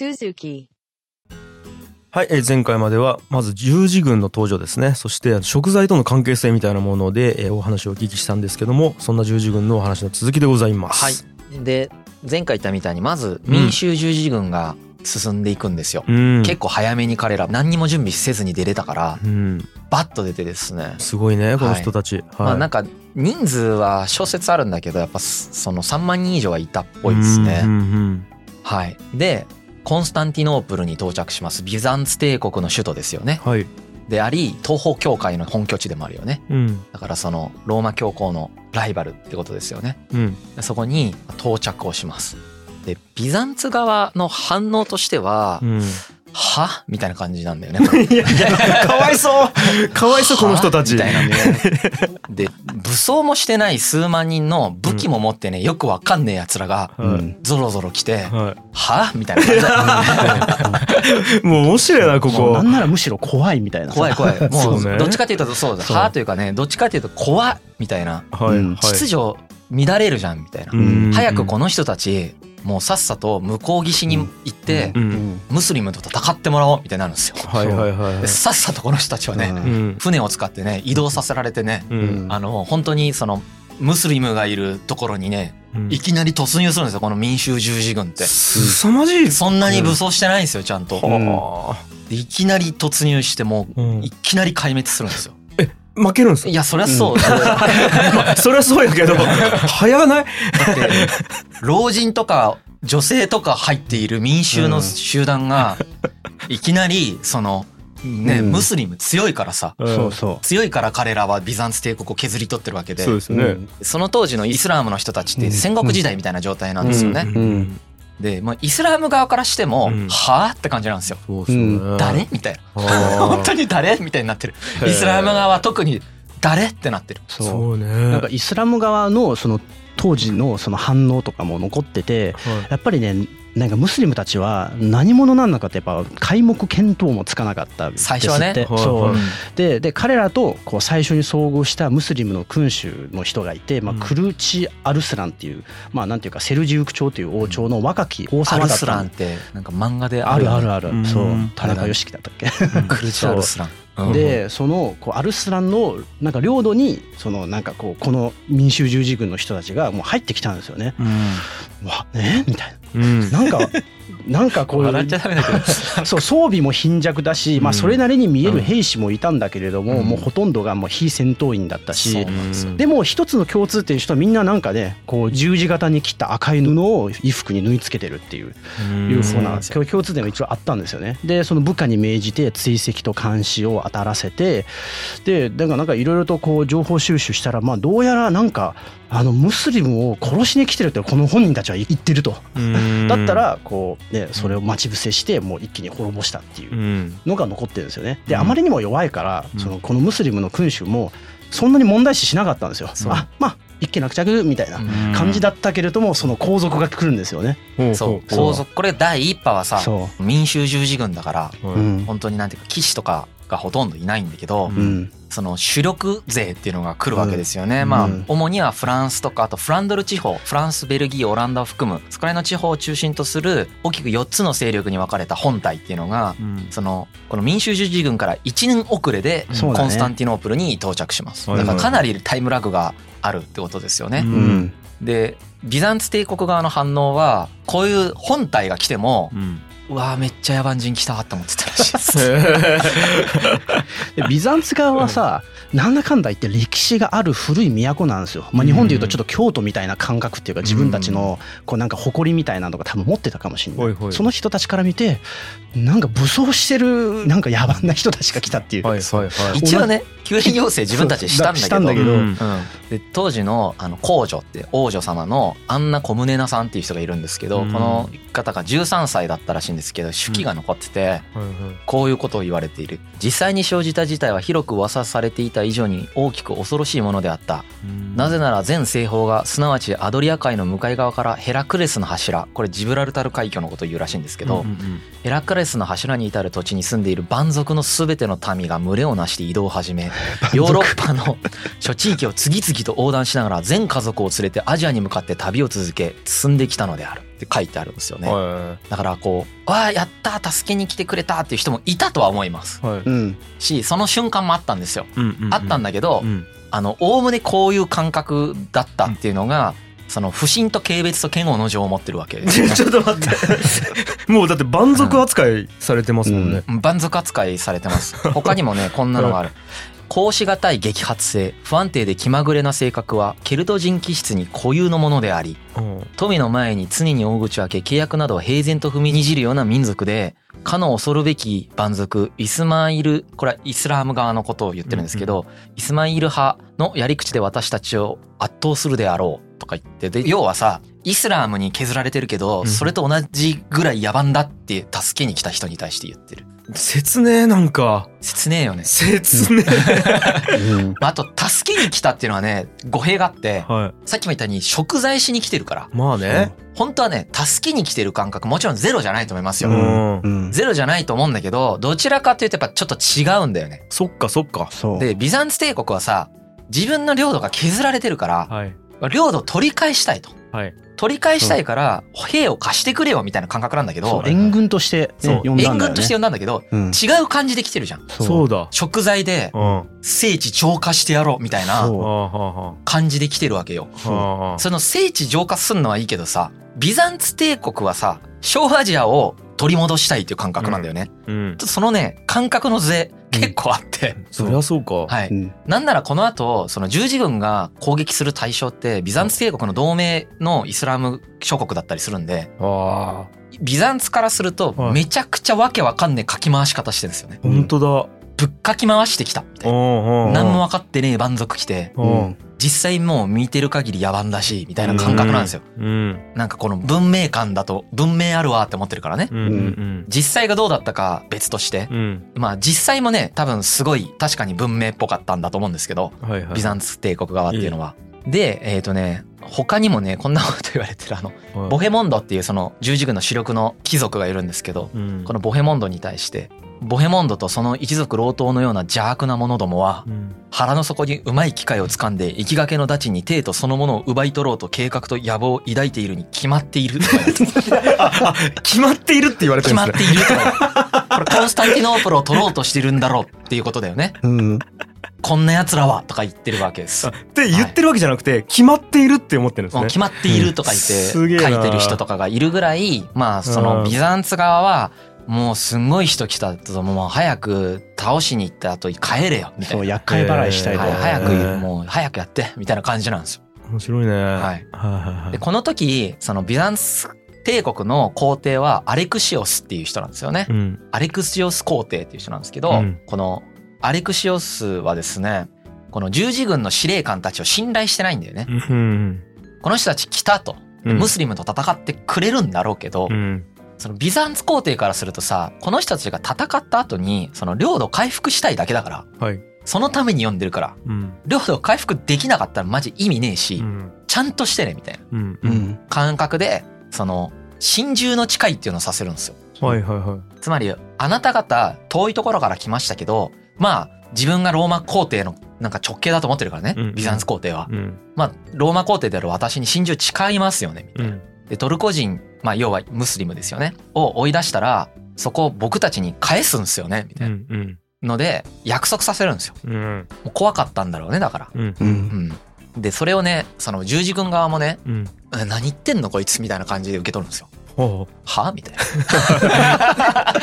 Suzuki. はい、えー前回まではまず十字軍の登場ですね。そして食材との関係性みたいなもので、えーお話をお聞きしたんですけどもそんな十字軍のお話の続きでございます。はい。で前回言ったみたいにまず民衆十字軍が進んでいくんですよ、うん。結構早めに彼ら何にも準備せずに出れたからうん。バッと出てですね。すごいねこの人たち。はい、まあなんか人数は諸説あるんだけどやっぱその3万人以上はいたっぽいですね。うんうん。はい。でコンスタンティノープルに到着します。ビザンツ帝国の首都ですよね。うんはい。であり東方教会の本拠地でもあるよね。うん。だからそのローマ教皇のライバルってことですよね。うん。でそこに到着をします。でビザンツ側の反応としてはうんは？みたいな感じなんだよね。こ れいやいやかわいそう。かわいそうこの人たち。みたいなね。で武装もしてない数万人の武器も持ってねよくわかんねえやつらがはい。ゾロゾロ来ては「は?」みたいなもう面白いなここ。なんならむしろ怖いみたいな。さ怖い怖い。もそうどっちかっていうとそうだ「そう。は?」というかねどっちかっていうと怖っみたいな。はい、うんはい。秩序乱れるじゃんみたいな。うん。早くこの人たちもうさっさと向こう岸に行ってムスリムと戦ってもらおうみたいになるんですよ。はいはいはいはい。でさっさとこの人たちはねうん。うん船を使ってね移動させられてねうん。あの本当にそのムスリムがいるところにねうん。いきなり突入するんですよこの民衆十字軍って。すさまじい。そんなに武装してないんですよちゃんと。いきなり突入してもあ、うん。ういきなり壊滅するんですよ。負けるんですいやそりゃそう。そりゃそうやけど 早ない？って老人とか女性とか入っている民衆の集団がいきなりそのねうん。ムスリム強いからさ。そうそ強いから彼らはビザンツ帝国を削り取ってるわけで。そうですう。ね、その当時のイスラームの人たちって戦国時代みたいな状態なんですよね。うんで、まあ、イスラーム側からしても、うん。はあって感じなんですよ。そうそうね誰？みたいな。あ 本当に誰？みたいになってる。イスラーム側は特に誰？ってなってる。ーそうそうね。なんかイスラム側のその当時のその反応とかも残っててはい。やっぱりねなんかムスリムたちは何者なんだかってやっぱ皆目見当もつかなかったで最初はね。はいそう。はいでで彼らとこう最初に遭遇したムスリムの君主の人がいて、まあうん、クルチ・アルスランっていうまあなんていうかセルジウク朝という王朝の若き王ア様だった。ルスランってなんか漫画でああるあるある。うん。そう。田中良樹だったっけ？クルチアルスラン。うんでそのこうアルスランのなんか領土にそのなんかこうこの民衆十字軍の人たちがもう入ってきたんですよね。うんわえ？みたいうんな。なんかなんかこう笑っちゃダメだけど。そう装備も貧弱だし、まあ、うんそれなりに見える兵士もいたんだけれども、うん。もうほとんどがもう非戦闘員だったし、でも一つの共通点としてはみんななんかねこう十字型に切った赤い布を衣服に縫い付けてるっていううん。いうふうな共通点が一応あったんですよね。でその部下に命じて追跡と監視を当たらせてでだからなんかいろいろとこう情報収集したらまあどうやらなんかあのムスリムを殺しに来てるってこの本人たちは言ってると。うん。だったらこうねそれを待ち伏せしてもう一気に滅ぼしたっていううん。のが残ってるんですよね。でうん。あまりにも弱いからうん。そのこのムスリムの君主もそんなに問題視しなかったんですよ。あまあ一件落着みたいなうん。感じだったけれどもその皇族が来るんですよね。ほそう。皇族これ第一波はさそ民衆十字軍だから本当になんていうか騎士とかがほとんどいないんだけど、うん。その主力勢っていうのが来るわけですよね、うん。まあうん。主にはフランスとかあとフランドル地方フランスベルギーオランダを含むそこら辺の地方を中心とする大きく4つの勢力に分かれた本隊っていうのがうん。そのこの民衆十字軍から1年遅れでコンスタンティノープルに到着します、だからかなりタイムラグがあるってことですよね、でビザンツ帝国側の反応はこういう本隊が来てもうんうわーめっちゃ野蛮人来たって思ってたらしいです。でビザンツ側はさなんだかんだ言って歴史がある古い都なんですよ、まあ、日本でいうとちょっと京都みたいな感覚っていうか自分たちのこうなんか誇りみたいなのが多分持ってたかもしれないその人たちから見てなんか武装してるなんか野蛮な人たちが来たっていう、はいはいはい。一応ね救援要請自分たちでしたんだけど。だけどうん。うん、で当時のあの皇女って王女様のアンナ・コムネナさんっていう人がいるんですけど、うん。この方が13歳だったらしいんですけど手記が残ってて、こういうことを言われている。実際に生じた事態は広く噂されていた以上に大きく恐ろしいものであった。うん。なぜなら全西方がすなわちアドリア海の向かい側からヘラクレスの柱。これジブラルタル海峡のことを言うらしいんですけど、うんうんヘラクレスの柱に至る土地に住んでいる蛮族の全ての民が群れをなして移動を始め ヨーロッパの諸地域を次々と横断しながら全家族を連れてアジアに向かって旅を続け進んできたのである。って書いてあるんですよね。はだからこう「わあやった助けに来てくれた」っていう人もいたとは思います。いはい。うん。しその瞬間もあったんですよ。うんうんうん。あったんだけどうん。あのおおむねこういう感覚だったっていうのがその不信と軽蔑と嫌悪の情を持ってるわけ。ですよねちょっと待って。もうだって蛮族扱いされてますもんね、蛮族扱いされてます。他にもねこんなのがある 格子堅い激発性不安定で気まぐれな性格はケルト人気質に固有のものでありうん。富の前に常に大口を開け契約などを平然と踏みにじるような民族でかの恐るべき蛮族イスマイルこれはイスラーム側のことを言ってるんですけど、イスマイル派のやり口で私たちを圧倒するであろうとか言ってで要はさイスラームに削られてるけど、うん。それと同じぐらい野蛮だって助けに来た人に対して言ってる。切ねえなんか。切ねえよね。切ねうん。あと助けに来たっていうのはね語弊があってえはさっきも言ったように食材しに来てるから。いまあね。本当はね助けに来てる感覚もちろんゼロじゃないと思いますよ、うん。うん。ゼロじゃないと思うんだけどどちらかというとやっぱちょっと違うんだよね。そっかそっか。そう。でビザンツ帝国はさ自分の領土が削られてるからはい。領土を取り返したいと。はい。取り返したいから兵を貸してくれよみたいな感覚なんだけどそう援軍として、呼んだんだ援軍として呼んだんだけどうん。違う感じで来てるじゃん。そう。だ。食材で聖地浄化してやろうみたいあな感じで来てるわけよ。その聖地浄化すんのはいいけどさビザンツ帝国はさ小アジアを取り戻したいっていう感覚なんだよね。うん。ちょっとそのね感覚のズレ結構あって、そりゃそうか。はい。うん。なんならこの後その十字軍が攻撃する対象ってビザンツ帝国の同盟のイスラム諸国だったりするんでああビザンツからするとはい。めちゃくちゃわけわかんねえかき回し方してるんですよね。本当だぶっかき回してきたみたいな。何何も分かってねえ蛮族来てうん。実際もう見てる限り野蛮だしみたいな感覚なんですよ。うん。なんかこの文明観だと文明あるわって思ってるからね。実際がどうだったか別として。まあ実際もね多分すごい確かに文明っぽかったんだと思うんですけどはいはい。ビザンツ帝国側っていうのは。でえっ、とね他にもねこんなこと言われてるあのボヘモンドっていうその十字軍の主力の貴族がいるんですけどうん。このボヘモンドに対してボヘモンドとその一族老頭のような邪悪な者どもはうん。腹の底にうまい機会をつかんで生きがけの太刀に帝都そのものを奪い取ろうと計画と野望を抱いているに決まっている 決まっているって言われて決るんですね。まっていると。かこれコンスタンティノープルを取ろうとしてるんだろうっていうことだよね。うん。こんな奴らはとか言ってるわけです。って言ってるわけじゃなくて決まっているって思ってるんですね。決まっているとか言って書いてる人とかがいるぐらいまあそのビザンツ側はもうすんごい人来たともう早く倒しに行った後に帰れよ。みたいな。そう厄介払いしたいと、はい、早くもう早くやってみたいな感じなんですよ。面白いね。はい。はいでこの時そのビザンツ帝国の皇帝はアレクシオスっていう人なんですよね。うん。アレクシオス皇帝っていう人なんですけど、うん。このアレクシオスはですねこの十字軍の司令官たちを信頼してないんだよね。うん。この人たち来たと。ムスリムと戦ってくれるんだろうけど、うんそのビザンツ皇帝からするとさこの人たちが戦った後にその領土回復したいだけだからはい。そのために読んでるからうん。領土回復できなかったらマジ意味ねえし、うん。ちゃんとしてねみたいな。うん。うん。うん。感覚でその心中の誓いっていうのをさせるんですよ。はいはいはい。つまりあなた方遠いところから来ましたけどまあ自分がローマ皇帝のなんか直系だと思ってるからね、うん。ビザンツ皇帝は、うん。まあローマ皇帝である私に心中誓いますよねみたいな。うん。でトルコ人、まあ、要はムスリムですよね。を追い出したらそこを僕たちに返すんですよね。みたういな。んうん。ので約束させるんですよ。うんもう怖かったんだろうねだから。うんううん。んでそれをねその十字軍側もねうん。え何言ってんのこいつみたいな感じで受け取るんですよ。ほは？みたいな。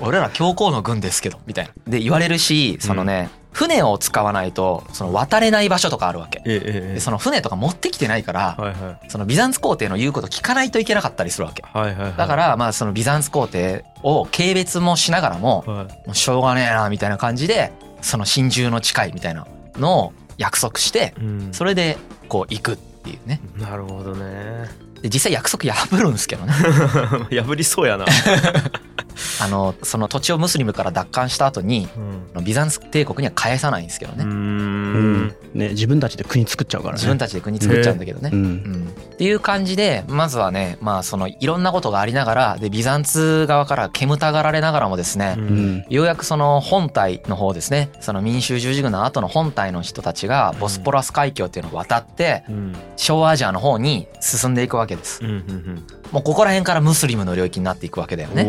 俺ら教皇の軍ですけどみたいな。で言われるしそのね、船を使わないとその渡れない場所とかあるわけ。その船とか持ってきてないから、はいはい。そのビザンツ皇帝の言うこと聞かないといけなかったりするわけ。はいはいはい。だからまあそのビザンツ皇帝を軽蔑もしながらもはい。もうしょうがねえなみたいな感じでその心中の誓いみたいなのを約束してうん。それでこう行くっていうね。なるほどね。で実際約束破るんですけどね。破りそうやな あのその土地をムスリムから奪還した後にうん。ビザンツ帝国には返さないんですけどうねね、自分たちで国作っちゃうからね。自分たちで国作っちゃうんだけどね。う。うん。ん、っていう感じでまずはねまあそのいろんなことがありながらでビザンツ側から煙たがられながらもですね、うん。ようやくその本体の方ですねその民衆十字軍の後の本体の人たちがボスポラス海峡っていうのを渡ってうん。小アジアの方に進んでいくわけです。うんうんもうここら辺からムスリムの領域になっていくわけだようんね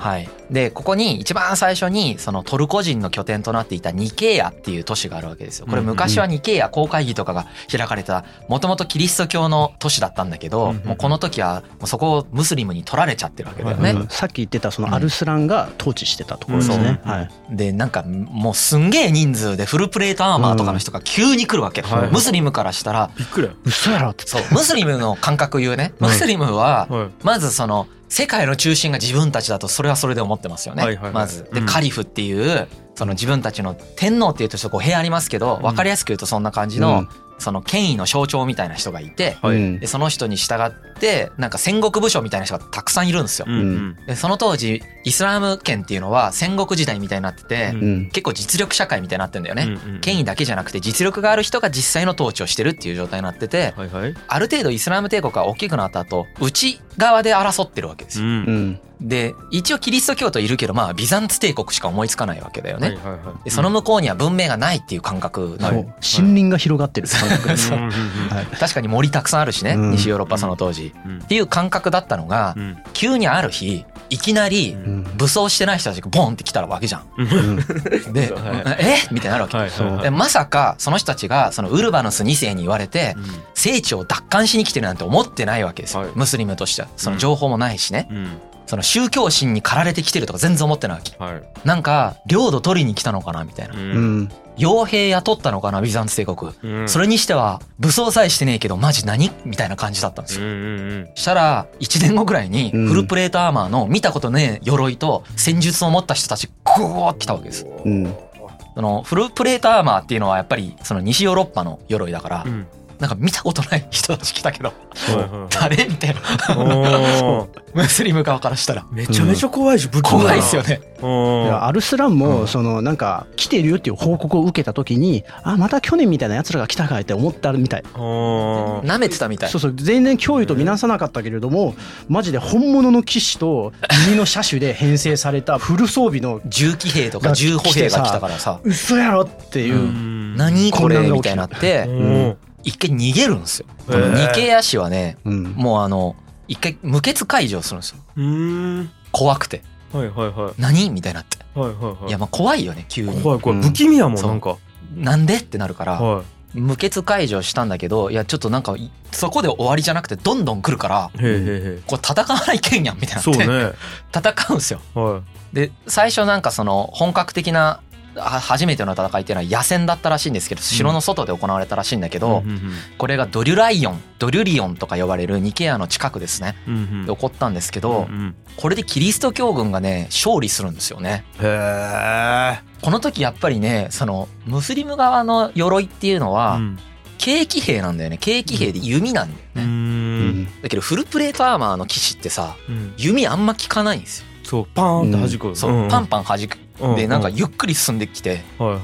はい、でここに一番最初にそのトルコ人の拠点となっていたニケーアっていう都市があるわけですよ。これ昔はニケーア公会議とかが開かれたもともとキリスト教の都市だったんだけどうんもうこの時はもうそこをムスリムに取られちゃってるわけだよね。うんさっき言ってたそのアルスランが統治してたところですね。うんはい。でなんかもうすんげえ人数でフルプレートアーマーとかの人が急に来るわけ。はいムスリムからしたらびっくりや嘘やろって。そうムスリムの感覚言うね。うんムスリムははい。まずその世界の中心が自分たちだとそれはそれで思ってますよね。はいはいはい。まず。でうん。カリフっていうその自分たちの天皇っていうとちょっと部屋ありますけど分かりやすく言うとそんな感じのうんその権威の象徴みたいな人がいてはいうんでその人に従ってなんか戦国武将みたいな人がたくさんいるんですよう。んでその当時イスラム圏っていうのは戦国時代みたいになっててうんうん。結構実力社会みたいになってんだよね。うん権威だけじゃなくて実力がある人が実際の統治をしてるっていう状態になっててはいはいある程度イスラム帝国が大きくなった後内側で争ってるわけですよ。んうん。で一応キリスト教徒いるけどまあビザンツ帝国しか思いつかないわけだよね。はいはいはいでその向こうには文明がないっていう感覚なの。森林が広がってる確かに森たくさんあるしね、うん。西ヨーロッパその当時、うん。っていう感覚だったのが、うん。急にある日いきなりうん。武装してない人たちがボンって来たわけじゃん。うん。で、はえ？みたいになるわけ。はいはいはい。でまさかその人たちがそのウルバヌス2世に言われてうん。聖地を奪還しに来てるなんて思ってないわけですよ、はい。ムスリムとしては。その情報もないしね、うん。その宗教心に駆られてきてるとか全然思ってないわけ。はい。なんか領土取りに来たのかなみたいな。傭兵雇ったのかなビザンツ帝国うんそれにしては武装さえしてねえけどマジ何？みたいな感じだったんですよ。うんうんうんしたら1年後ぐらいにうんフルプレートアーマーの見たことねえ鎧と戦術を持った人たちグーッ来たわけです。うん。そのフルプレートアーマーっていうのはやっぱりその西ヨーロッパの鎧だからうんなんか見たことない人たち来たけど誰みたいな。ムスリム側からしたら。めちゃめちゃ怖いし不気味だな怖いっすよね。アルスランもそのなんか来てるよっていう報告を受けた時にあまた去年みたいな奴らが来たかいって思ったみたい。うん舐めてたみたい。そうそう。全然脅威と見なさなかったけれどもマジで本物の騎士と弓の車種で編成されたフル装備の重騎兵とか重歩兵が来たからさ。嘘やろっていう、うん。何これみたいになって。うん一回逃げるんですよ。このニケア氏はねうん。もうあの一回無血解除するんですよ。うん。怖くて。はいはいはい。何？みたいになって。はいはいはい。いやまあ怖いよね急に。怖い怖い。うん。不気味やもんそう。なんか。なんで？ってなるからは無血解除したんだけどいやちょっとなんかいそこで終わりじゃなくてどんどん来るからこれ戦わないけんやんみたいなってそうね。戦うんですよ。はで最初なんかその本格的なは初めての戦いっていうのは野戦だったらしいんですけど城の外で行われたらしいんだけいど、これがドリュライオンドリュリオンとか呼ばれるニケアの近くですね。で起こったんですけうど、ん。これでキリスト教軍がね勝利するんですよね。へえこの時やっぱりねそのムスリム側の鎧っていうのはうん。軽騎兵なんだよね。軽騎兵で弓なんだようね、ん。だけどフルプレートアーマーの騎士ってさうん。弓あんま効かないんですよそうパーンって弾くそう、パンパパン弾く。ンでなんかゆっくり進んできてはいはい。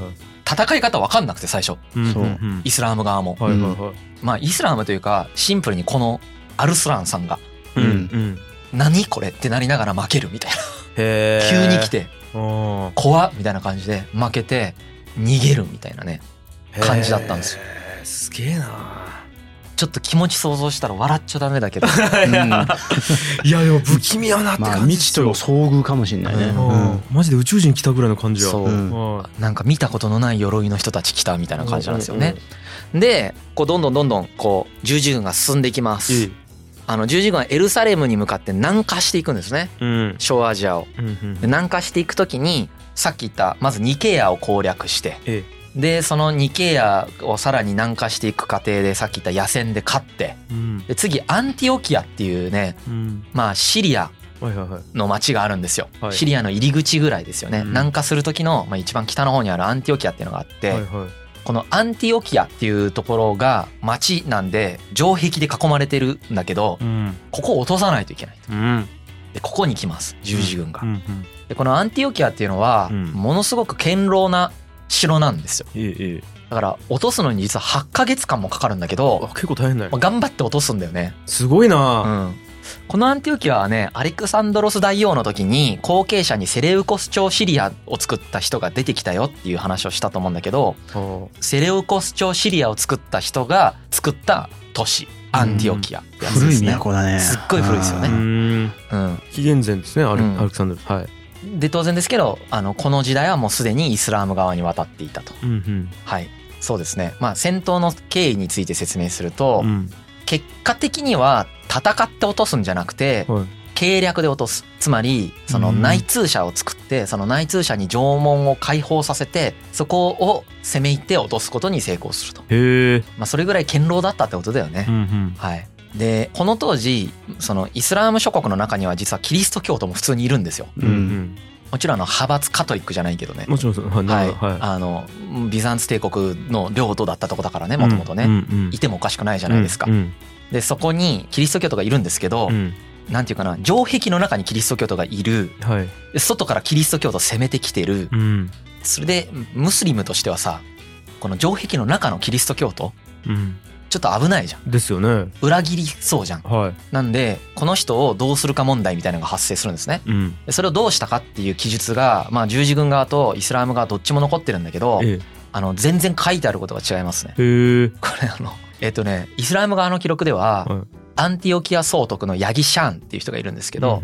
戦い方わかんなくて最初。うん。そう。ん。ん。イスラム側も。はいはいはい。まあイスラムというかシンプルにこのアルスランさんがうん。うん。何これってなりながら負けるみたいな。へえ急に来てあ怖っみたいな感じで負けて逃げるみたいなねー。感じだったんですよ。すげえなちょっと気持ち想像したら笑っちゃダメだけど。いや。いやでも不気味やなってまあ感じ未知との遭遇かもしれないね、ううん。マジで宇宙人来たぐらいの感じや。そう。うん。はなんか見たことのない鎧の人たち来たみたいな感じなんですよね。でこうどんどんどんどんこう十字軍が進んでいきます。いあの十字軍はエルサレムに向かって南下していくんですね。うん。小アジアを。うんうんで南下していく時にさっき言ったまずニケアを攻略して。えでそのニケアをさらに南下していく過程でさっき言った野戦で勝ってうん。で次アンティオキアっていうねうん。まあシリアの町があるんですよ、はい。シリアの入り口ぐらいですよね、うん。南下する時の、まあ、一番北の方にあるアンティオキアっていうのがあって、はいはい。このアンティオキアっていうところが町なんで城壁で囲まれてるんだけどうん。ここを落とさないといけないうん。でここに来ます。十字軍が。う。ん。でこのアンティオキアっていうのはうん。ものすごく堅牢な城なんですよ。だから落とすのに実は8ヶ月間もかかるんだけどあ結構大変だよ。まあ頑張って落とすんだよね。すごいうな、ん。このアンティオキアはね、アレクサンドロス大王の時に後継者にセレウコス朝シリアを作った人が出てきたよっていう話をしたと思うんだけど、はセレウコス朝シリアを作った人が作った都市、アンティオキアってやつで古いすね。都だね。すっごい古いですよあうねん。うん。紀元前ですねアレ,、うん。アレクサンドルはいで、当然ですけど、あの、この時代はもうすでにイスラーム側に渡っていたと。うんはい。そうですね。まあ、戦闘の経緯について説明すると、うん。うん結果的には戦って落とすんじゃなくて、はい。計略で落とす。つまりそのうん。内通者を作ってその内通者に縄文を解放させてそこを攻め入って落とすことに成功すると、へえまあ、それぐらい堅牢だったってことだよね、うんうん。はいでこの当時そのイスラーム諸国の中には実はキリスト教徒も普通にいるんですよ。うん。うん。もちろんあの派閥カトリックじゃないけどね。もちろんそう。はい。なはい。あのビザンツ帝国の領土だったとこだからねもともとね、うんうん。いてもおかしくないじゃないですか、うん。でそこにキリスト教徒がいるんですけど、うん。なんていうかな城壁の中にキリスト教徒がいる。はい。で外からキリスト教徒攻めてきてる。うん。それでムスリムとしてはさこの城壁の中のキリスト教徒うんちょっと危ないじゃん。ですよね。裏切りそうじゃん。はい。なんでこの人をどうするか問題みたいなのが発生するんですね。うん。でそれをどうしたかっていう記述がまあ十字軍側とイスラーム側どっちも残ってるんだけどえあの全然書いてあることが違いますね。えへえ。これあのえっとねイスラーム側の記録でははい。アンティオキア総督のヤギシャンっていう人がいるんですけど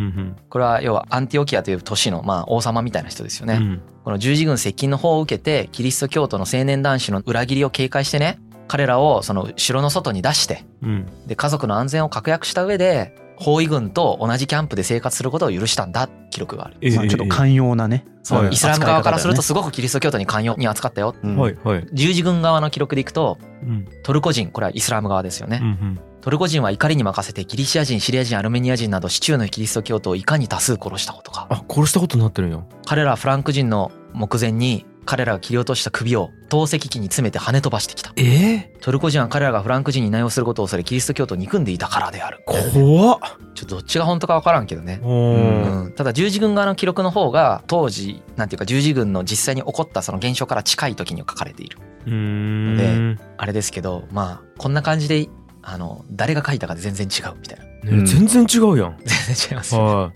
これは要はアンティオキアという都市のまあ王様みたいな人ですよね、うん。この十字軍接近の方を受けてキリスト教徒の青年男子の裏切りを警戒してね彼らをその城の外に出してうん。で家族の安全を確約した上で包囲軍と同じキャンプで生活することを許したんだ記録がある。ええまあちょっと寛容なね。イスラム側からするとすごくキリスト教徒に寛容に扱ったよ。うん。はいはい。十字軍側の記録でいくとうん。トルコ人これはイスラム側ですよね。うんうん。トルコ人は怒りに任せてギリシア人シリア人アルメニア人など市中のキリスト教徒をいかに多数殺したことか。あ殺したことになってるんや。彼らはフランク人の目前に彼らが切り落とした首を透析機に詰めて跳ね飛ばしてきた。ええ？トルコ人は彼らがフランク人に内容することを恐れキリスト教徒を憎んでいたからである。怖っ。ちょっとどっちが本当か分からんけどね。おうーん、ただ十字軍側の記録の方が当時なんていうか十字軍の実際に起こったその現象から近い時に書かれている。うーん。あれですけどまあこんな感じであの誰が書いたかで全然違うみたいな。ね全然違うやん。全然違いますよは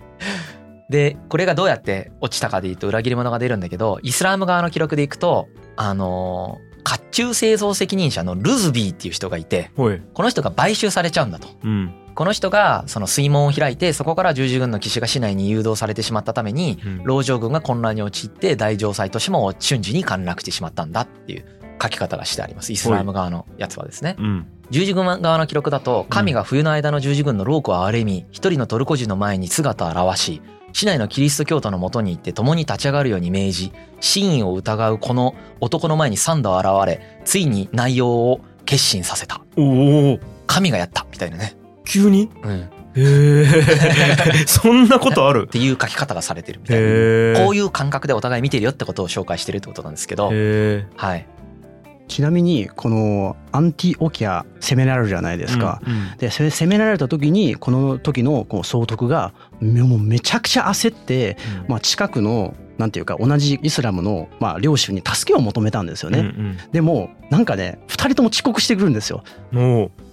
でこれがどうやって落ちたかでいうと裏切り者が出るんだけどイスラーム側の記録でいくとあの甲冑製造責任者のルズビーっていう人がいてこの人が買収されちゃうんだと。うん。この人がその水門を開いてそこから十字軍の騎士が市内に誘導されてしまったためにうん。籠城軍が混乱に陥って大城塞都市も瞬時に陥落してしまったんだっていう書き方がしてあります。イスラム側のやつはですね。うん。十字軍側の記録だと神が冬の間の十字軍のロークを憐れみ一人のトルコ人の前に姿を現し市内のキリスト教徒のもとに行って共に立ち上がるように命じ真意を疑うこの男の前に三度現れついに内容を決心させた。おお。神がやったみたいなね、急に？うん、っへえ。そんなことある？ていう書き方がされてるみたいな。こういう感覚でお互い見てるよってことを紹介してるってことなんですけど、はい。ちなみにこのアンティオキア攻められるじゃないですか、うんでそれ攻められた時にこの時のこう総督がもうめちゃくちゃ焦って、うん。まあ、近くのなんていうか同じイスラムのまあ領主に助けを求めたんですよね、うんでもなんかね2人とも遅刻してくるんですよ。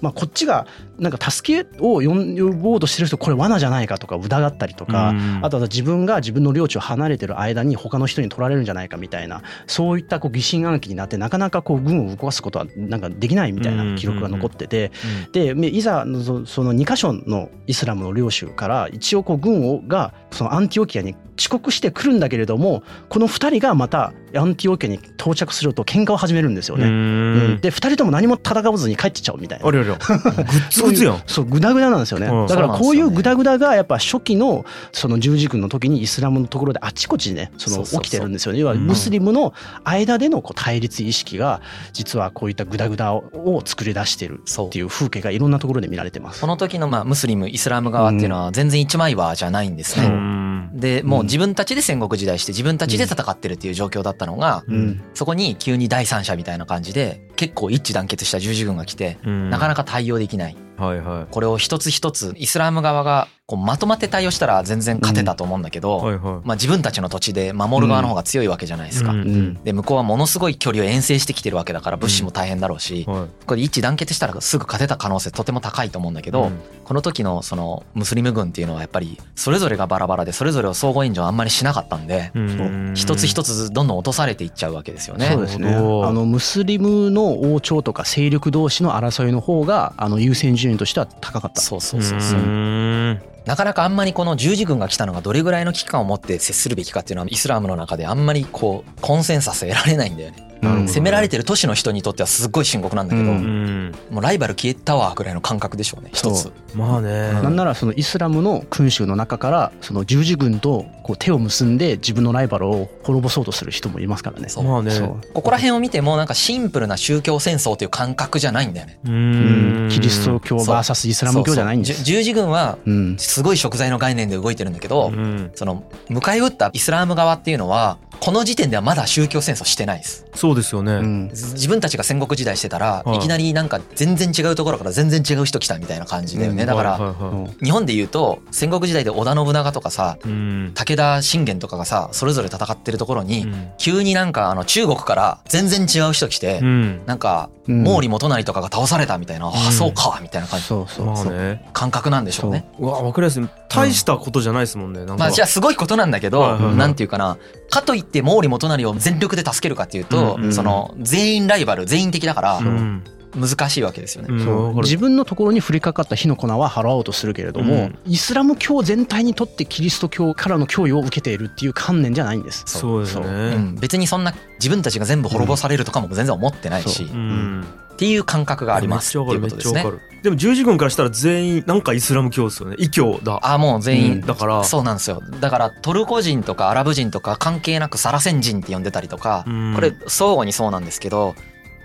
まあ、こっちがなんか助けを呼ぼうとしてる人これ罠じゃないかとか疑ったりとか、うんあとは自分が自分の領地を離れてる間に他の人に取られるんじゃないかみたいなそういったこう疑心暗鬼になってなかなかこう軍を動かすことはなんかできないみたいな記録が残っててでめいざそその2箇所のイスラムの領主から一応こう軍をがそのアンティオキアに遅刻してくるんだけれどもこの2人がまたアンティオキアに到着すると喧嘩を始めるんですよね。ううん。ん。で2人とも何も戦わずに帰ってっちゃうみたいな。あ。れあれグッツグツやんそうグダグダなんですよね、うん。だからこういうグダグダがやっぱ初期のその十字軍の時にイスラムのところであちこちねそのそうそうそう。起きてるんですよね。要はうん。ムスリムの間でのこう対立意識が実はこういったグダグダをを作り出してるそう。っていう風景がいろんなところで見られてます。こ。の時のまあムスリムイスラム側っていうのは全然一枚岩じゃないんですう。ね。ん。でもう自分たちで戦国時代して自分たちで戦ってるっていう状況だったのがうん。そこに急に第三者みたいな感じで結構一致団結した十字軍が来てうん。なかなか対応できないはいはい。これを一つ一つイスラム側がこうまとまって対応したら全然勝てたと思うんだけど、はいはい。まあ自分たちの土地で守る側の方が強いわけじゃないですか。うんうん。で向こうはものすごい距離を遠征してきてるわけだから物資も大変だろうし、はい。これ一致団結したらすぐ勝てた可能性とても高いと思うんだけど、うん。この時のそのムスリム軍っていうのはやっぱりそれぞれがバラバラでそれぞれを相互援助あんまりしなかったんで、うん。一つ一つどんどん落とされていっちゃうわけですよね。そうですね。あのムスリムの王朝とか勢力同士の争いの方があの優先順位としては高かったそうそうそうそう。んなかなかあんまりこの十字軍が来たのがどれぐらいの危機感を持って接するべきかっていうのはイスラームの中であんまりこうコンセンサス得られないんだよね。攻められてる都市の人にとってはすっごい深刻なんだけど、ううん。もうライバル消えたわぐらいの感覚でしょうね一つ。まあね。なんならそのイスラムの君主の中からその十字軍とこう手を結んで自分のライバルを滅ぼそうとする人もいますからね。そう。まあね。ここら辺を見てもなんかシンプルな宗教戦争という感覚じゃないんだよね。ううん。んキリスト教 VS イスラム教じゃないんです。十字軍はうんすごい食材の概念で動いてるんだけど、うん。その迎え撃ったイスラム側っていうのはこの時点ではまだ宗教戦争してないです。そうですよね。うん。ず自分たちが戦国時代してたら、はい。いきなりなんか全然違うところから全然違う人来たみたいな感じだよね。うん。だから、はいはいはい。日本で言うと戦国時代で織田信長とかさうん。武田信玄とかがさそれぞれ戦ってるところに、うん。急になんかあの中国から全然違う人来て、うん。なんかうん。毛利元就とかが倒されたみたいな、ああそうかみたいな感じ。そうそうまあそう。ね感覚なんでしょうね。うわわかりやすい。大したことじゃないですもんねなんか。まあじゃあすごいことなんだけど、はいはいはい。なんていうかなかといって毛利元就を全力で助けるかっていうと、うんその全員ライバル全員敵だからうん難しいわけですよね。うん。自分のところに降りかかった火の粉は払おうとするけれども、うん。イスラム教全体にとってキリスト教からの脅威を受けているっていう観念じゃないんです。そう。ですう。ねん、別にそんな自分たちが全部滅ぼされるとかも全然思ってないし、っていう感覚がありますっていうことですね。でも十字軍からしたら全員なんかイスラム教ですよね。異教だ。あもう全員、うん。だから。そうなんですよ。だからトルコ人とかアラブ人とか関係なくサラセン人って呼んでたりとか、うん。これ相互にそうなんですけど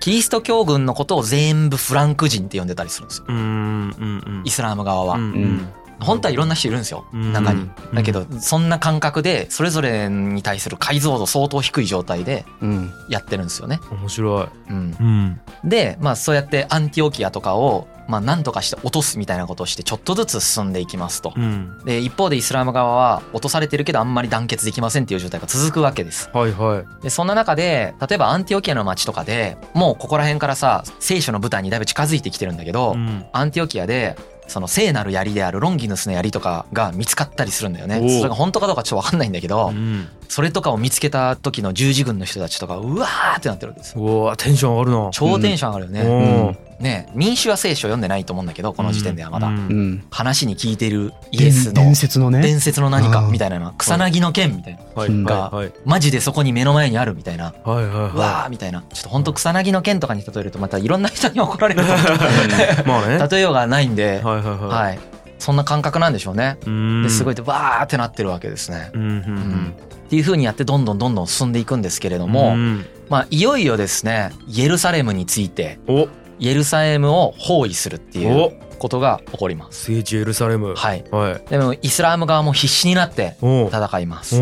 キリスト教軍のことを全部フランク人って呼んでたりするんですよ。うんうんうん。イスラム側は、うんうん。本当はいろんな人いるんですよ。うん。中にうんだけどそんな感覚でそれぞれに対する解像度相当低い状態でうん。やってるんですよね、面白い。うん、うん。でまあそうやってアンティオキアとかをまあ何とかして落とすみたいなことをしてちょっとずつ進んでいきますと。うん。で一方でイスラム側は落とされてるけどあんまり団結できませんっていう状態が続くわけです。はいはい。でそんな中で例えばアンティオキアの町とかでもうここら辺からさ聖書の舞台にだいぶ近づいてきてるんだけど、うん。アンティオキアでその聖なる槍であるロンギヌスの槍とかが見つかったりするんだよね。それが本当かどうかちょっと分かんないんだけど、うんそれとかを見つけた時の十字軍の人たちとかうわーってなってるわけですよ。うわテンション上がるな。超テンション上がるよね、おーね民衆は聖書読んでないと思うんだけどこの時点ではまだ、うん。うん。話に聞いてるイエスの伝説のね。伝説の何かうんみたいなの草薙の剣みたいな。はい。うん。はいはい。マジでそこに目の前にあるみたいな。はいはいうわはーみたいな。ちょっと本当草薙の剣とかに例えるとまたいろんな人に怒られる。まあね。例えようがないんで、はいはいはい。はい、そんな感覚なんでしょうね。うん。ですごいでわーってなってるわけですね。うんうん。うんっていう風にやってどんどんどんどん進んでいくんですけれどうんも、うんまあいよいよですねイエルサレムについておイエルサレムを包囲するっていうおことが起こります。聖地エルサレムはい。はいでもイスラーム側も必死になって戦います。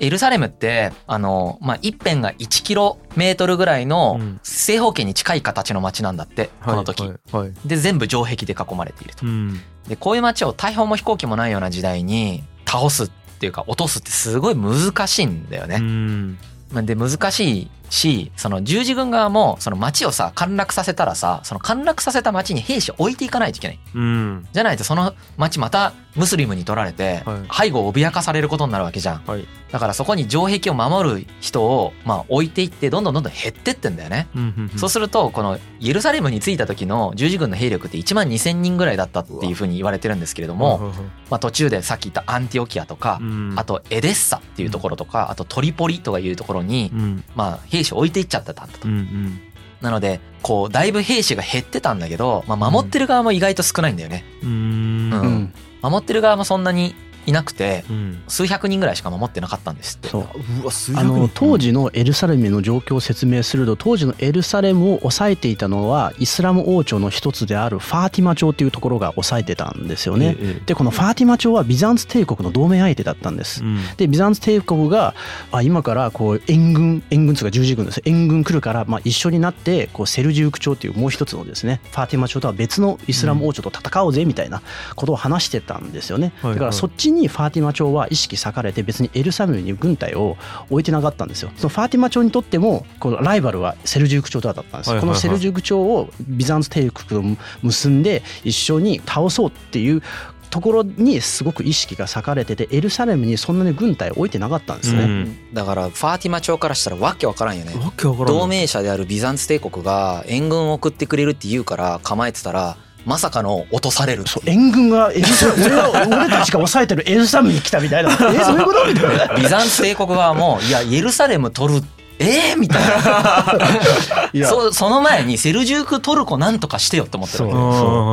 エルサレムってあのまあ一辺が1キロメートルぐらいのうん正方形に近い形の街なんだってこの時。はいはいで全部城壁で囲まれていると。うんでこういう街を大砲も飛行機もないような時代に倒すっていうか落とすってすごい難しいんだようね。んまあで難しいしその十字軍側もその街をさ陥落させたらさその陥落させた街に兵士を置いていかないといけない。うん。じゃないとその街またムスリムに取られてはい。背後を脅かされることになるわけじゃん。はい。だからそこに城壁を守る人をまあ置いていってどんどんどんどん減ってってんだよね。そうするとこのイエルサレムに着いた時の十字軍の兵力って1万2,000人ぐらいだったっていうふうに言われてるんですけれども、まあ、途中でさっき言ったアンティオキアとか、うん。あとエデッサっていうところとか、あとトリポリとかいうところに、うん。まあ、兵士を置いていっちゃってたんだと。うんうんなのでこうだいぶ兵士が減ってたんだけど、まあ、守ってる側も意外と少ないんだよね。うんうんうん守ってる側もそんなにいなくてうん。数百人ぐらいしか守ってなかったんですって。そう。うわすあの当時のエルサレムの状況を説明すると当時のエルサレムを抑えていたのはイスラム王朝の一つであるファーティマ朝っていうところが抑えてたんですよね。ええ。でこのファーティマ朝はビザンツ帝国の同盟相手だったんです。うん。でビザンツ帝国があ今からこう援軍援軍というか十字軍です援軍来るから、まあ、一緒になってこうセルジューク朝っていうもう一つのですねファーティマ朝とは別のイスラム王朝と戦おうぜみたいなことを話してたんですよね、だからそっちにファーティマ朝は意識割かれて別にエルサレムに軍隊を置いてなかったんですよ。そのファーティマ朝にとってもこのライバルはセルジューク朝とだったんです、はいはいはい。このセルジューク朝をビザンツ帝国と結んで一緒に倒そうっていうところにすごく意識が割かれててエルサレムにそんなに軍隊を置いてなかったんですね。うん。だからファーティマ朝からしたらわけわからんよね。わけわからん同盟者であるビザンツ帝国が援軍を送ってくれるって言うから構えてたらまさかの落とされる援軍がエルサ俺ら俺たちが抑えてるエルサレムに来たみたいな。えそういうことみたいなビザンツ帝国側もいやエルサレム取るえー、みたい いや。なそその前にセルジュークトルコなんとかしてよって思ってる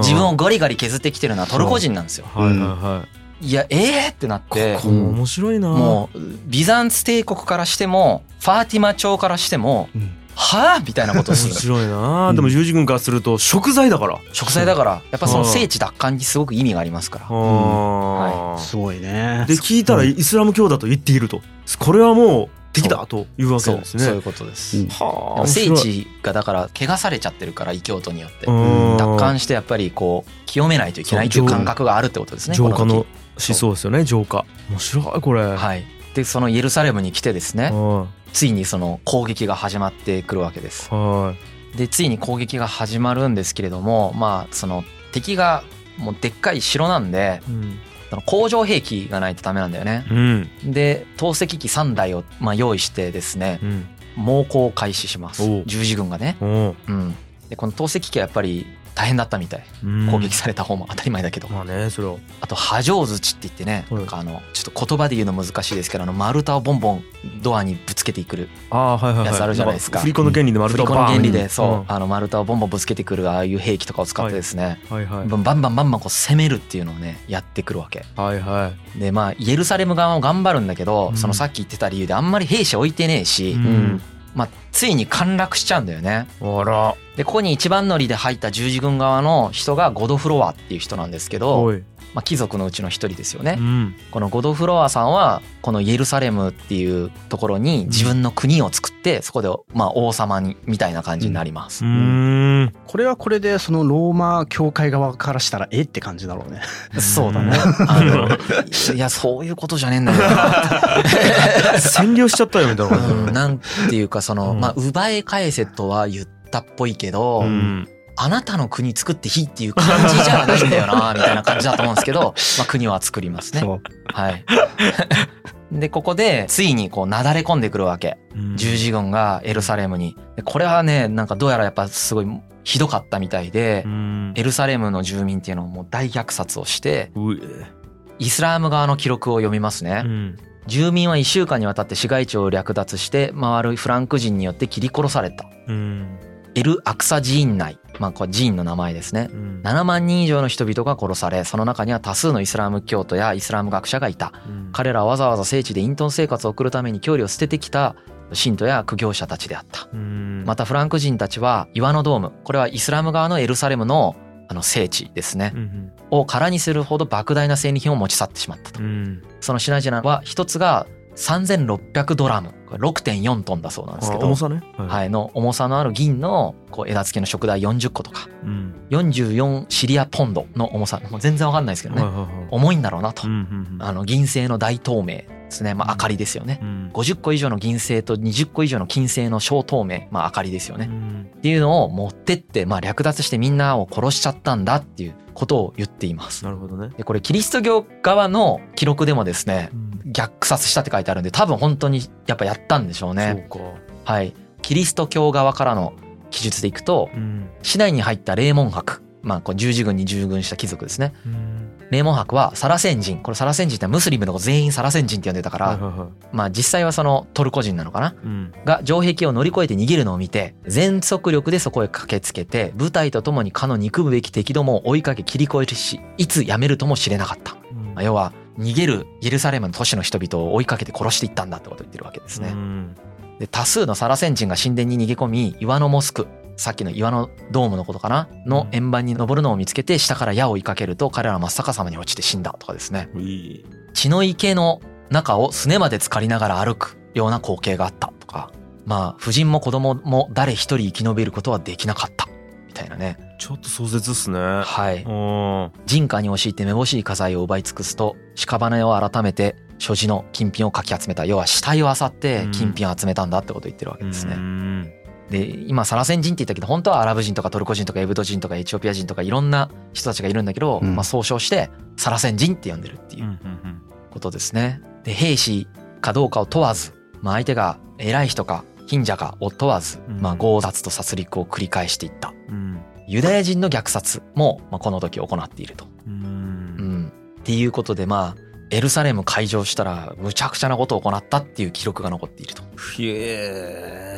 自分をゴリガリ削ってきてるのはトルコ人なんですよ。はいはいはいやえーってなって。ここ面白いな。もうビザンツ帝国からしてもファーティマ朝からしてもうんはあみたいなことをす面る白いなでも十字軍からすると食材だから。食材だから。やっぱその聖地奪還にすごく意味がありますから。あーすごいね。で聞いたらイスラム教だと言っていると。これはもう敵だというわけですね。そう。いうことです、うん。はあ聖地がだから汚されちゃってるから異教徒によってうん。奪還してやっぱりこう清めないといけないという感覚があるってことですね浄化のこの思想ですよね浄化。面白いこれ。時はい。でそのイエルサレムに来てですね。はついにその攻撃が始まってくるわけです。いはい。でついに攻撃が始まるんですけれどもまあその敵がもうでっかい城なんでうん。その工場兵器がないとダメなんだよね。うん。で投石機3台をまあ用意してですねうん。猛攻を開始します。十字軍がね。う。ん。でこの投石機はやっぱり大変だったみたい。うん。攻撃された方も当たり前だけど、まあねそれをあと波状槌って言ってね、はい。なんかあのちょっと言葉で言うの難しいですけどあの丸太をボンボンドアにぶつけてくるやつあるじゃないですか。振り子の原理で丸振り子の太をバーン原理でそう、んあの丸太をボンボンぶつけてくるああいう兵器とかを使ってですね、はいはい。バンバンバンバンこう攻めるっていうのをねやってくるわけ。はいはい。でまあイエルサレム側も頑張るんだけど、うん。そのさっき言ってた理由であんまり兵士置いてねえし、うんまあついに陥落しちゃうんだよね。でここに一番乗りで入った十字軍側の人がゴドフロアっていう人なんですけど、まあ、貴族のうちの一人ですよね、うん。このゴドフロアさんはこのイエルサレムっていうところに自分の国を作ってそこでまあ王様にみたいな感じになります。うーん。これはこれでそのローマ教会側からしたらえって感じだろうね。そうだね。あの いやそういうことじゃねえんだよ。な。占領しちゃったよみたいなうん感なんていうかその、うん。まあ奪い返せとは言ったっぽいけど、じうんあなたの国作っていいっていう感じじゃないんだよなみたいな感じだと思うんですけど、まあ国は作りますね。はい。でここでついにこうなだれ込んでくるわけ。うん十字軍がエルサレムに。でこれはね、なんかどうやらやっぱすごいひどかったみたいでう、んエルサレムの住民っていうのをもう大虐殺をして、イスラーム側の記録を読みますうね。ん住民は1週間にわたって市街地を略奪して、回るフランク人によって切り殺された。うんエル・アクサ寺院内。まあこれ寺院の名前ですね。うん7万人以上の人々が殺され、その中には多数のイスラム教徒やイスラム学者がいた。うん彼らはわざわざ聖地で隠遁生活を送るために距離を捨ててきた信徒や苦行者たちであった。うんまたフランク人たちは岩のドーム、これはイスラム側のエルサレムのあの聖地ですねう、んを空にするほど莫大な戦利品を持ち去ってしまったと。うんその品々は一つが3600ドラム、これ6.4トンだそうなんですけど、あ重さね。ははい、の重さのある銀のこう枝付きの食材40個とか、うん。44シリアポンドの重さ、もう全然わかんないですけどね、はいはいはい。重いんだろうなと。う。んあの銀製の大透明ですね、まあ明かりですよね。うん。50個以上の銀製と20個以上の金製の小透明、まあ明かりですよね。うん。っていうのを持ってって、まあ略奪してみんなを殺しちゃったんだっていうことを言っています。なるほどね。で、これキリスト教側の記録でもですね、うん虐殺したって書いてあるんで、多分本当にやっぱやったんでしょうね。はい。キリスト教側からの記述でいくと、うん。市内に入った霊門博、まあこう十字軍に従軍した貴族ですね。うん。霊門博はサラセン人、これサラセン人ってムスリムの全員サラセン人って呼んでたから、まあ実際はそのトルコ人なのかな？うん。が城壁を乗り越えて逃げるのを見て全速力でそこへ駆けつけて部隊と共にかの憎むべき敵どもを追いかけ切り越えるしいつやめるとも知れなかった、うん。まあ要は逃げるエルサレムの都市の人々を追いかけて殺していったんだってことを言ってるわけですね。うん。で多数のサラセン人が神殿に逃げ込み岩のモスクさっきの岩のドームのことかな？の円盤に登るのを見つけて下から矢を追いかけると彼らは真っ逆さまに落ちて死んだとかですね。血の池の中をすねまで浸かりながら歩くような光景があったとか。まあ夫人も子供も誰一人生き延びることはできなかった。みたいなねちょっと壮絶っすね。はい。うん。人家に押し入ってめぼしい家財を奪い尽くすと屍を改めて所持の金品をかき集めた。要は死体を漁って金品を集めたんだってことを言ってるわけですね。う。ん。で今サラセン人って言ったけど本当はアラブ人とかトルコ人とかエブド人とかエチオピア人とかいろんな人たちがいるんだけど、うん。まあ、総称してサラセン人って呼んでるっていう。ことですね。で兵士かどうかを問わず、まあ、相手が偉い人か貧者かを問わず、うん。まあ、強奪と殺戮を繰り返していった。うんユダヤ人の虐殺も、まあ、この時行っていると。うん。うん、っていうことでまあエルサレム開城したらむちゃくちゃなことを行ったっていう記録が残っていると。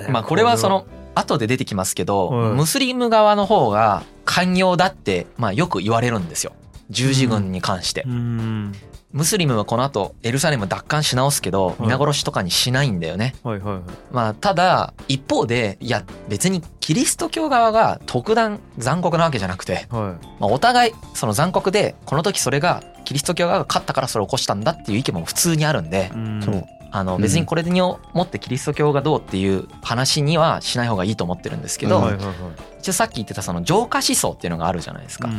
まあこれはその後で出てきますけど、はい。ムスリム側の方が寛容だってまあよく言われるんですよ。十字軍に関して、うんムスリムはこの後エルサレム奪還し直すけどい。皆殺しとかにしないんだよね、はいはいはい。まあただ一方でいや別にキリスト教側が特段残酷なわけじゃなくて、はまあ、お互いその残酷でこの時それがキリスト教側が勝ったからそれを起こしたんだっていう意見も普通にあるんでいうん。そうあのうん。別にこれによってキリスト教がどうっていう話にはしない方がいいと思ってるんですけど、一応さっき言ってたその浄化思想っていうのがあるじゃないですか。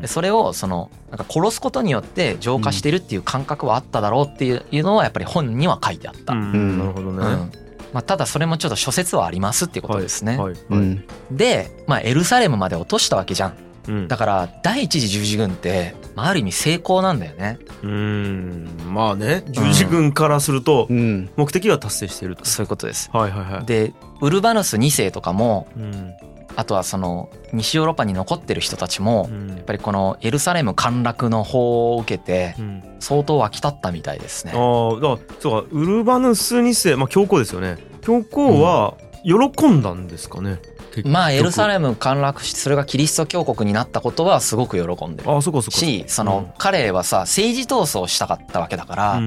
でそれをそのなんか殺すことによって浄化してるっていう感覚はあっただろうっていうのはやっぱり本には書いてあった。なるほどね。うん。まあ、ただそれもちょっと諸説はありますっていうことですね。はい。はい。うん。で、まあ、エルサレムまで落としたわけじゃん。うん。だから第一次十字軍って、まあ、ある意味成功なんだよね。うん。まあね十字軍からするとうん。目的は達成していると。そういうことです。はいはいはい。でウルバヌス2世とかもうん。あとはその西ヨーロッパに残ってる人たちもうん。やっぱりこのエルサレム陥落の法を受けてうん。相当沸き立ったみたいですね。ああだからそうかウルバヌス2世まあ教皇ですよね。教皇は喜んだんですかね。結局まあエルサレム陥落してそれがキリスト教国になったことはすごく喜んでる。ああそうかそうかしその彼はさ政治闘争をしたかったわけだから、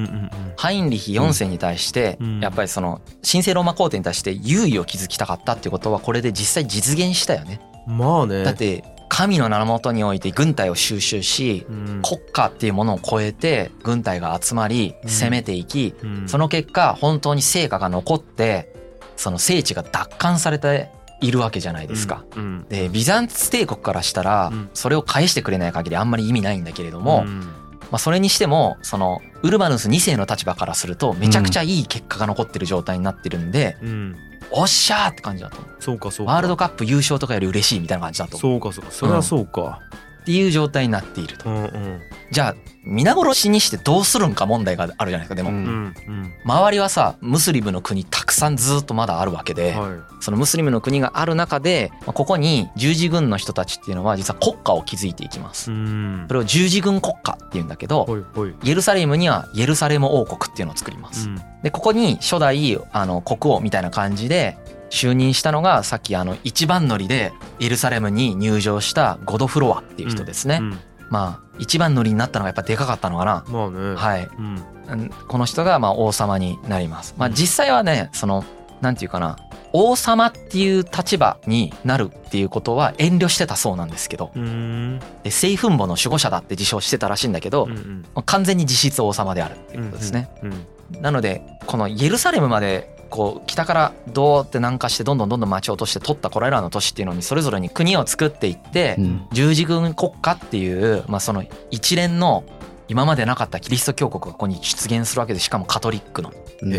ハインリヒ4世に対してうん。やっぱりその神聖ローマ皇帝に対して優位を築きたかったっていうことはこれで実際実現したよね。まあね。だって神の名のもとにおいて軍隊を収集しうん。国家っていうものを超えて軍隊が集まりうん。攻めていきうん。その結果本当に成果が残ってその聖地が奪還されているわけじゃないですか。うんでビザンツ帝国からしたらうん。それを返してくれない限りあんまり意味ないんだけれども、うん。まあ、それにしてもそのウルバヌス2世の立場からするとめちゃくちゃいい結果が残ってる状態になってるんで、うん。おっしゃーって感じだと思う。そうかそうか。ワールドカップ優勝とかより嬉しいみたいな感じだと思う。そうかそうか。それはそうかっていう状態になっていると。うんうん。じゃあ皆殺しにしてどうするんか問題があるじゃないですかでも、うんうん。うん周りはさムスリムの国たくさんずっとまだあるわけで、はい。そのムスリムの国がある中でまあここに十字軍の人たちっていうのは実は国家を築いていきます。うん。それを十字軍国家っていうんだけどイエルサレムにはイエルサレム王国っていうのを作ります。うん。でここに初代あの国王みたいな感じで就任したのがさっきあの一番乗りでエルサレムに入場したゴドフロアっていう人ですね、うんまあ一番乗りになったのがやっぱでかかったのかな、まあね。はい。うん。うん。この人がまあ王様になります。まあ実際はねそのなんていうかな。王様っていう立場になるっていうことは遠慮してたそうなんですけど。うん。で聖墳墓の守護者だって自称してたらしいんだけど、うんうん。まあ完全に実質王様であるっていうことですね、うんなのでこのイエルサレムまでこう北からどうって南下してどんどんどんどん町を落として取ったこれらの都市っていうのにそれぞれに国を作っていってうん。十字軍国家っていうまあその一連の今までなかったキリスト教国がここに出現するわけでしかもカトリックの。うん。へ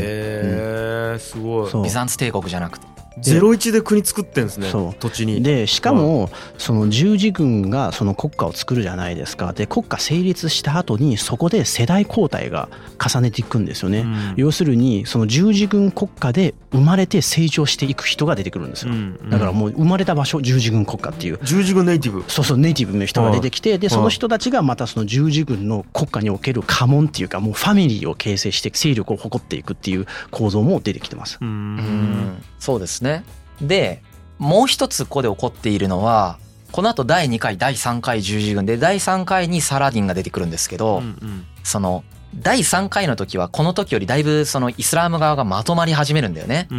えすごい。ビザンツ帝国じゃなくてゼロ一で国作ってんですねそう。土地に。でしかもその十字軍がその国家を作るじゃないですか。で国家成立した後にそこで世代交代が重ねていくんですよね、うん。要するにその十字軍国家で生まれて成長していく人が出てくるんですよ、うんだからもう生まれた場所十字軍国家っていう。十字軍ネイティブ。そうそうネイティブの人が出てきてではいその人たちがまたその十字軍の国家における家紋っていうかもうファミリーを形成して勢力を誇っていくっていう構造も出てきてます。ううんんそうですね。でもう一つここで起こっているのはこの後第2回第3回十字軍。で第3回にサラディンが出てくるんですけど、うんその第3回の時はこの時よりだいぶそのイスラーム側がまとまり始めるんだよね。うー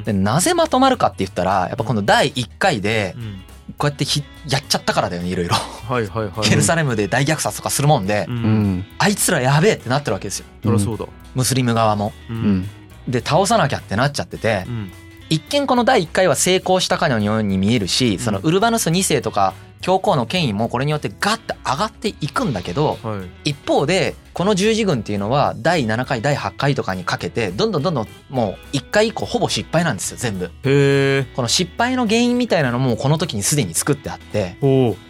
ん。でなぜまとまるかって言ったらやっぱこの第1回でうん。こうやってひやっちゃったからだよねいろいろ。はいはいはい。エルサレムで大虐殺とかするもんでううん。んあいつらやべえってなってるわけですよ。うだ。ムスリム側も。ううん。で倒さなきゃってなっちゃっててうん一見この第1回は成功したかのように見えるしそのウルバヌス2世とか教皇の権威もこれによってガッて上がっていくんだけどはい。一方でこの十字軍っていうのは第7回第8回とかにかけてどんどんどんどんもう1回以降ほぼ失敗なんですよ全部。この失敗の原因みたいなのもこの時にすでに作ってあって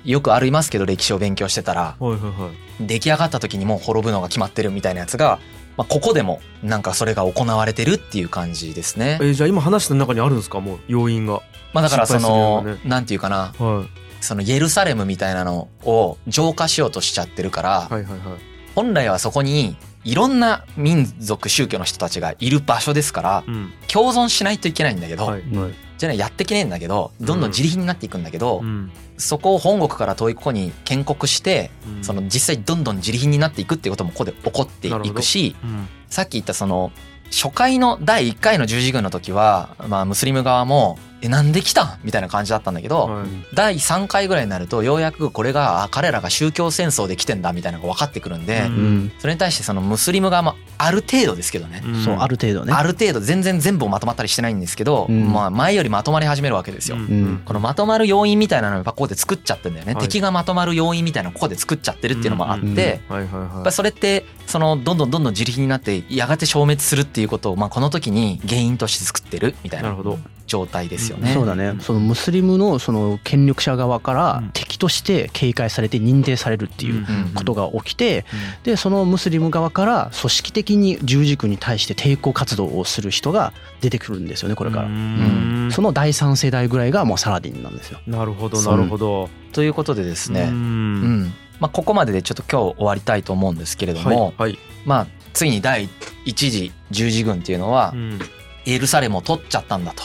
よくありますけど歴史を勉強してたら。はいはいはい。出来上がった時にもう滅ぶのが決まってるみたいなやつが、まあ、ここでもなんかそれが行われてるっていう感じですね。え。ーじゃあ今話した中にあるんですか？もう要因が。まあだからそのねなんていうかな。はそのイエルサレムみたいなのを浄化しようとしちゃってるからいはいはいはい。本来はそこにいろんな民族宗教の人たちがいる場所ですからうん。共存しないといけないんだけど、はい。はいじゃあねやってけねえんだけどどんどん自利品になっていくんだけど、うん。そこを本国から遠いここに建国してうん。その実際どんどん自利品になっていくっていうこともここで起こっていくしうん。さっき言ったその初回の第1回の十字軍の時は、まあ、ムスリム側も「えなんで来たん?」みたいな感じだったんだけど、はい。第3回ぐらいになるとようやくこれがあ彼らが宗教戦争で来てんだみたいなのが分かってくるんで、うん。うんそれに対してそのムスリム側もある程度ですけどね、ん。そうある程度ね。ある程度全然全部まとまったりしてないんですけど、うん。まあ前よりまとまり始めるわけですよ。このまとまる要因みたいなのをやっぱここで作っちゃってんだよね、はい。敵がまとまる要因みたいなのをここで作っちゃってるっていうのもあって、うん。やっぱりそれってそのどん。どん。どんどん自力になってやがて消滅するっていうことをまあこの時に原因として作ってるみたい。ななるほど状態ですよね。そうだね。そのムスリムのその権力者側からうん。敵として警戒されて認定されるっていううんことが起きてでそのムスリム側から組織的に十字軍に対して抵抗活動をする人が出てくるんですよねこれから。う。ん。その第三世代ぐらいがもうサラディンなんですよ。なるほどなるほど。ということでですうね、うん。ん。まあ、ここまででちょっと今日終わりたいと思うんですけれども、はいはい。まあ次に第一次十字軍っていうのはうん。エルサレムを取っちゃったんだと。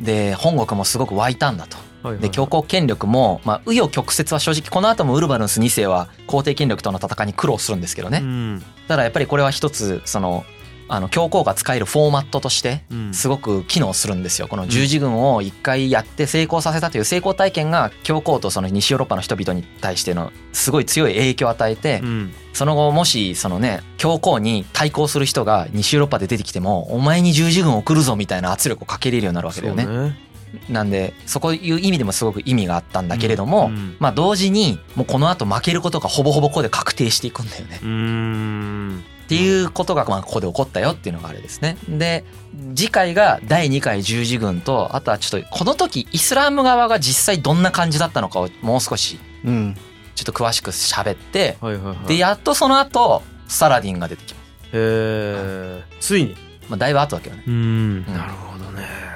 で本国もすごく湧いたんだと。で強行権力もまあ紆余曲折は正直この後もウルバヌス2世は皇帝権力との戦いに苦労するんですけどね。うんただやっぱりこれは一つそのあの教皇が使えるフォーマットとしてうん。すごく機能するんですよ。この十字軍を一回やって成功させたという成功体験が教皇とその西ヨーロッパの人々に対してのすごい強い影響を与えてうん。その後もしそのね教皇に対抗する人が西ヨーロッパで出てきてもお前に十字軍を送るぞみたいな圧力をかけれるようになるわけだよね。なんでそこいう意味でもすごく意味があったんだけれども、うん。まあ同時にもうこの後負けることがほぼほぼここで確定していくんだよね。っていうことがまあここで起こったよっていうのがあれですね。で次回が第2回十字軍とあとはちょっとこの時イスラム側が実際どんな感じだったのかをもう少しうん。ちょっと詳しく喋ってはいはいはい。でやっとその後サラディンが出てきます。へえついに。まあだいぶ後だけどね。うん。なるほどね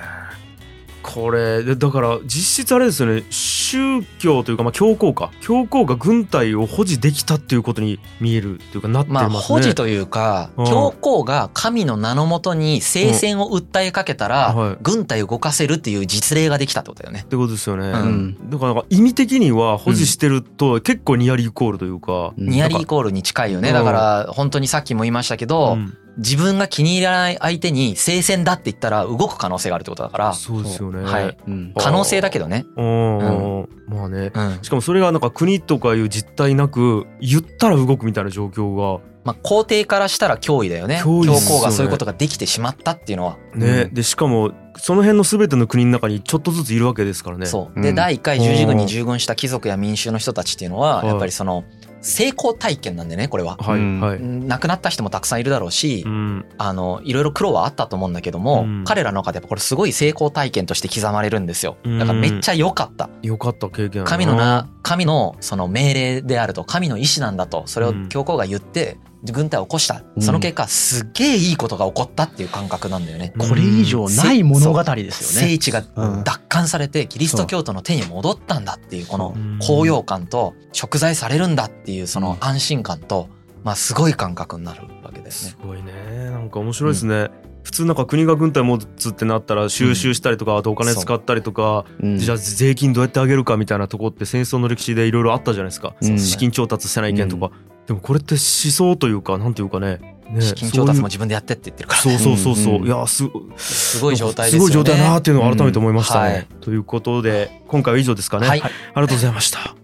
これでだから実質あれですよね。宗教というかまあ教皇か。教皇が軍隊を保持できたっていうことに見えるっていうかなってまあますね保持というかうん。教皇が神の名のもとに聖戦を訴えかけたうん。はい。ら軍隊を動かせるっていう実例ができたってことだよね。っ。てことですよね、ううん。だから意味的には保持してると結構ニアリーイコールというか、うん。ニアリーイコールに近いよね。うん。だから本当にさっきも言いましたけど、うん自分が気に入らない相手に聖戦だって言ったら動く可能性があるってことだから、そうですよね。はい。うん。あ可能性だけどね。うん、まあね。うん。しかもそれがなんか国とかいう実態なく言ったら動くみたいな状況が。まあ皇帝からしたら脅威だよね。脅威っすよね。教皇がそういうことができてしまったっていうのは。ね、でしかもその辺の全ての国の中にちょっとずついるわけですからね。そう。で、うん。第1回十字軍に従軍した貴族や民衆の人たちっていうのは、はい。やっぱりその、成功体験なんでね、これは。はい、うん。はい、亡くなった人もたくさんいるだろうしう、ん。あの、いろいろ苦労はあったと思うんだけども、うん。彼らの中でやっぱこれすごい成功体験として刻まれるんですよ。だからめっちゃ良かった。よかった経験神のな、神のその命令であると、神の意志なんだと、それを教皇が言って、軍隊を起こした。その結果、すっげえいいことが起こったっていう感覚なんだよね。うん。これ以上ない物語ですよね。聖地がうん。奪還されてキリスト教徒の手に戻ったんだっていうこのうん高揚感と贖罪されるんだっていうそのうん。安心感とまあすごい感覚になるわけですね。すごいね。なんか面白いですね、普通なんか国が軍隊持つってなったら収集したりとか、あとお金使ったりとか、う。ん。じゃあ税金どうやってあげるかみたいなとこって戦争の歴史でいろいろあったじゃないですか、うん資金調達してない意見とか、でもこれって思想というかなんていうかね。ね資金調達もそう自分でやってって言ってるから。いうそうそうそう。そう、ん。いやすすごい状態ですよね。すごい状態だなっていうのを改めて思いました。ね、うん。はい。ということで今回は以上ですかね、はい。ありがとうございました。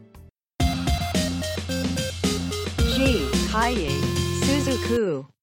G. Kaye Suzuku.